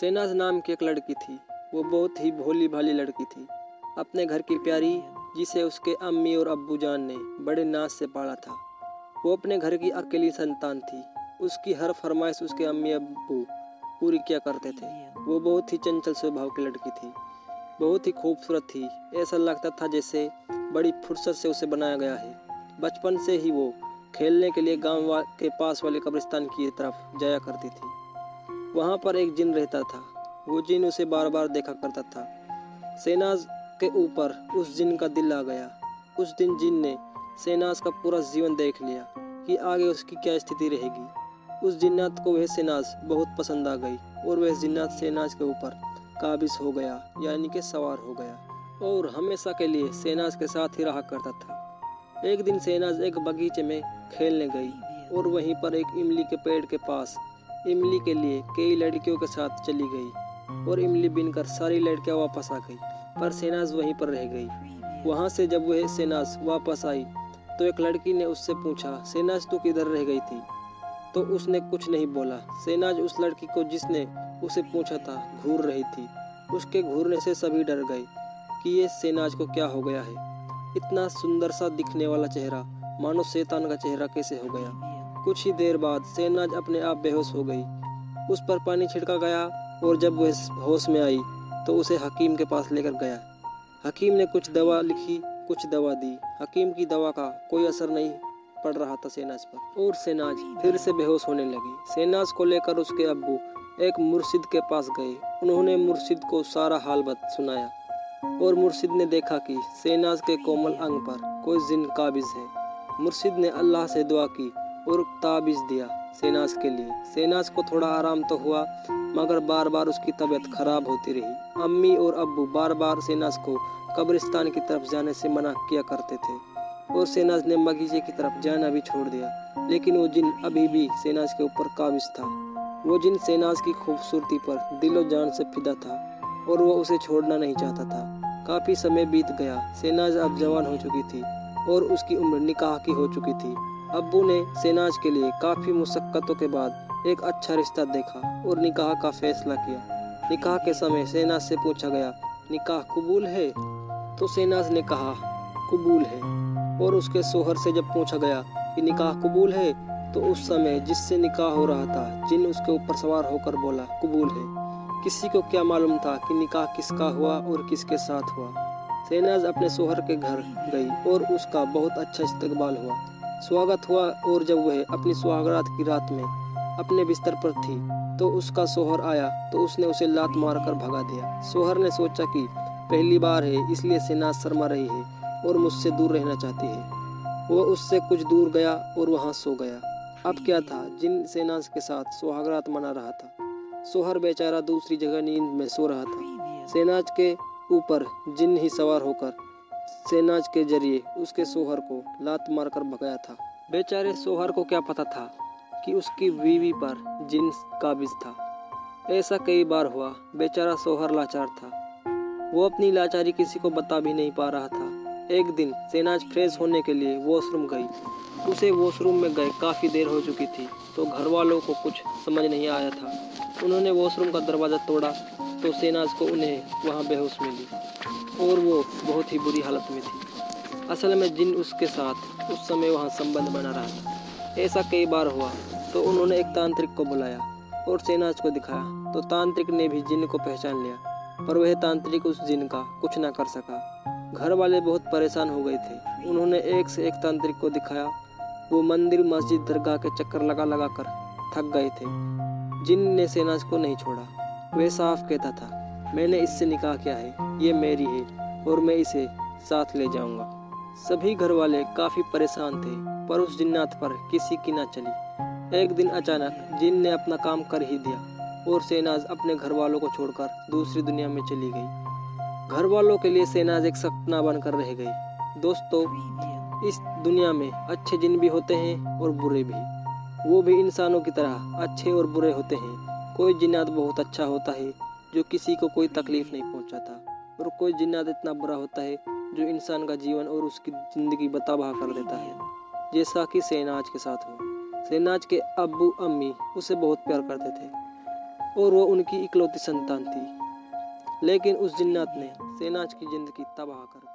सेनाज नाम की एक लड़की थी। वो बहुत ही भोली भाली लड़की थी। अपने घर की प्यारी, जिसे उसके अम्मी और अब्बू जान ने बड़े नाज से पाला था। वो अपने घर की अकेली संतान थी। उसकी हर फरमाइश उसके अम्मी अब्बू पूरी किया करते थे। वो बहुत ही चंचल स्वभाव की लड़की थी। बहुत ही खूबसूरत थी। ऐसा लगता था जैसे बड़ी फुर्सत से उसे बनाया गया है। बचपन से ही वो खेलने के लिए गाँव के पास वाले कब्रिस्तान की तरफ़ जाया करती थी। वहाँ पर एक जिन रहता था, वो जिन उसे बार बार देखा करता था। सेनाज के ऊपर उस जिन का दिल आ गया। उस दिन जिन ने सेनाज का पूरा जीवन देख लिया कि आगे उसकी क्या स्थिति रहेगी। उस जिन्नात को वह सेनाज बहुत पसंद आ गई और वह जिन्नात सेनाज के ऊपर काबिज हो गया, यानी कि सवार हो गया और हमेशा के लिए सेनाज के साथ ही रहा करता था। एक दिन सेनाज एक बगीचे में खेलने गई और वहीं पर एक इमली के पेड़ के पास इमली के लिए कई लड़कियों के साथ चली गई और इमली बिनकर सारी लड़कियाँ वापस आ गई, पर सेनाज वहीं पर रह गई। वहाँ से जब वह सेनाज वापस आई तो एक लड़की ने उससे पूछा सेनाज तू किधर रह गई थी? तो उसने कुछ नहीं बोला। सेनाज उस लड़की को जिसने उसे पूछा था, घूर रही थी। उसके घूरने से सभी डर गए कि ये सेनाज को क्या हो गया है। इतना सुंदर सा दिखने वाला चेहरा, मानो शैतान का चेहरा कैसे हो गया? कुछ ही देर बाद सेनाज अपने आप बेहोश हो गई। उस पर पानी छिड़का गया और जब वह होश में आई तो उसे हकीम के पास लेकर गया। हकीम ने कुछ दवा लिखी, कुछ दवा दी। हकीम की दवा का कोई असर नहीं पड़ रहा था सेनाज पर। और सेनाज फिर से बेहोश होने लगी। सेनाज को लेकर उसके अब्बू एक मुर्शिद के पास गए। उन्होंने मुर्शिद को सारा हाल बत सुनाया और मुर्शिद ने देखा कि सेनाज के कोमल अंग पर कोई जिन काबिज है। मुर्शिद ने अल्लाह से दुआ की और ताबीज दिया सेनाज के लिए। सेनाज को थोड़ा आराम तो हुआ, मगर बार बार उसकी तबीयत खराब होती रही। अम्मी और अब्बू बार बार सेनाज को कब्रिस्तान की तरफ़ जाने से मना किया करते थे, और सेनाज ने बगीचे की तरफ़ जाना भी छोड़ दिया। लेकिन वो जिन अभी भी सेनाज के ऊपर काबिज था, वो जिन सेनाज की खूबसूरती पर दिलो जान से फिदा था, और वो उसे छोड़ना नहीं चाहता था। काफ़ी समय बीत गया सेनाज अब जवान हो चुकी थी, और उसकी उम्र निकाह की हो चुकी थी। अब्बू ने सेनाज के लिए काफ़ी मुशक्कतों के बाद एक अच्छा रिश्ता देखा और निकाह का फैसला किया। निकाह के समय सेनाज से पूछा गया, निकाह कबूल है? तो सेनाज ने कहा, कबूल है। और उसके सोहर से जब पूछा गया कि निकाह कबूल है तो उस समय जिससे निकाह हो रहा था, जिन उसके ऊपर सवार होकर बोला, कबूल है। किसी को क्या मालूम था कि निकाह किसका हुआ और किसके साथ हुआ। सेनाज अपने सोहर के घर गई और उसका बहुत अच्छा इस्तकबाल हुआ। स्वागत हुआ और जब वह अपनी सुहागरात की रात में अपने बिस्तर पर थी तो उसका सोहर आया तो उसने उसे लात मारकर भगा दिया। सोहर ने सोचा कि पहली बार है, इसलिए सेनाज शर्मा रही है और मुझसे दूर रहना चाहती है। वो उससे कुछ दूर गया और वहाँ सो गया। अब क्या था, जिन सेनाज के साथ सुहागरात मना रहा था, सोहर बेचारा दूसरी जगह नींद में सो रहा था। सेनाज के ऊपर जिन ही सवार होकर सेनाज के ज़रिए उसके सोहर को लात मारकर भगाया था। बेचारे सोहर को क्या पता था कि उसकी बीवी पर जिन काबिज था। ऐसा कई बार हुआ, बेचारा सोहर लाचार था। वो अपनी लाचारी किसी को बता भी नहीं पा रहा था। एक दिन सेनाज फ्रेश होने के लिए वॉशरूम गई। उसे वॉशरूम में गए, काफ़ी देर हो चुकी थी तो घर वालों को कुछ समझ नहीं आया था। उन्होंने वॉशरूम का दरवाज़ा तोड़ा तो सेनाज को उन्हें वहाँ बेहोश मिली। और वो बहुत ही बुरी हालत में थी। असल में जिन उसके साथ उस समय वहाँ संबंध बना रहा था, ऐसा कई बार हुआ तो उन्होंने एक तांत्रिक को बुलाया और सेनाज को दिखाया। तो तांत्रिक ने भी जिन को पहचान लिया, पर वह तांत्रिक उस जिन का कुछ ना कर सका। घर वाले बहुत परेशान हो गए थे। उन्होंने एक से एक तांत्रिक को दिखाया। वो मंदिर, मस्जिद, दरगाह के चक्कर लगा लगा कर थक गए थे। जिन ने सेनाज को नहीं छोड़ा, वह साफ़ कहता था, मैंने इससे निकाह किया है। ये मेरी है और मैं इसे साथ ले जाऊँगा। सभी घर वाले काफ़ी परेशान थे, पर उस जिन्नात पर किसी की ना चली। एक दिन अचानक जिन ने अपना काम कर ही दिया और सेनाज अपने घर वालों को छोड़कर दूसरी दुनिया में चली गई। घर वालों के लिए सेनाज एक सपना बनकर रह गई। दोस्तों, इस दुनिया में अच्छे जिन भी होते हैं और बुरे भी। वो भी इंसानों की तरह अच्छे और बुरे होते हैं। कोई जिन्नात बहुत अच्छा होता है जो किसी को कोई तकलीफ़ नहीं पहुंचाता। और कोई जिन्नात इतना बुरा होता है, जो इंसान का जीवन और उसकी ज़िंदगी बताबाह कर देता है। जैसा कि सेनाज के साथ हो सेनाज के अबू अम्मी उसे बहुत प्यार करते थे, और वो उनकी इकलौती संतान थी। लेकिन उस जिन्नात ने सेनाज की ज़िंदगी तबाह कर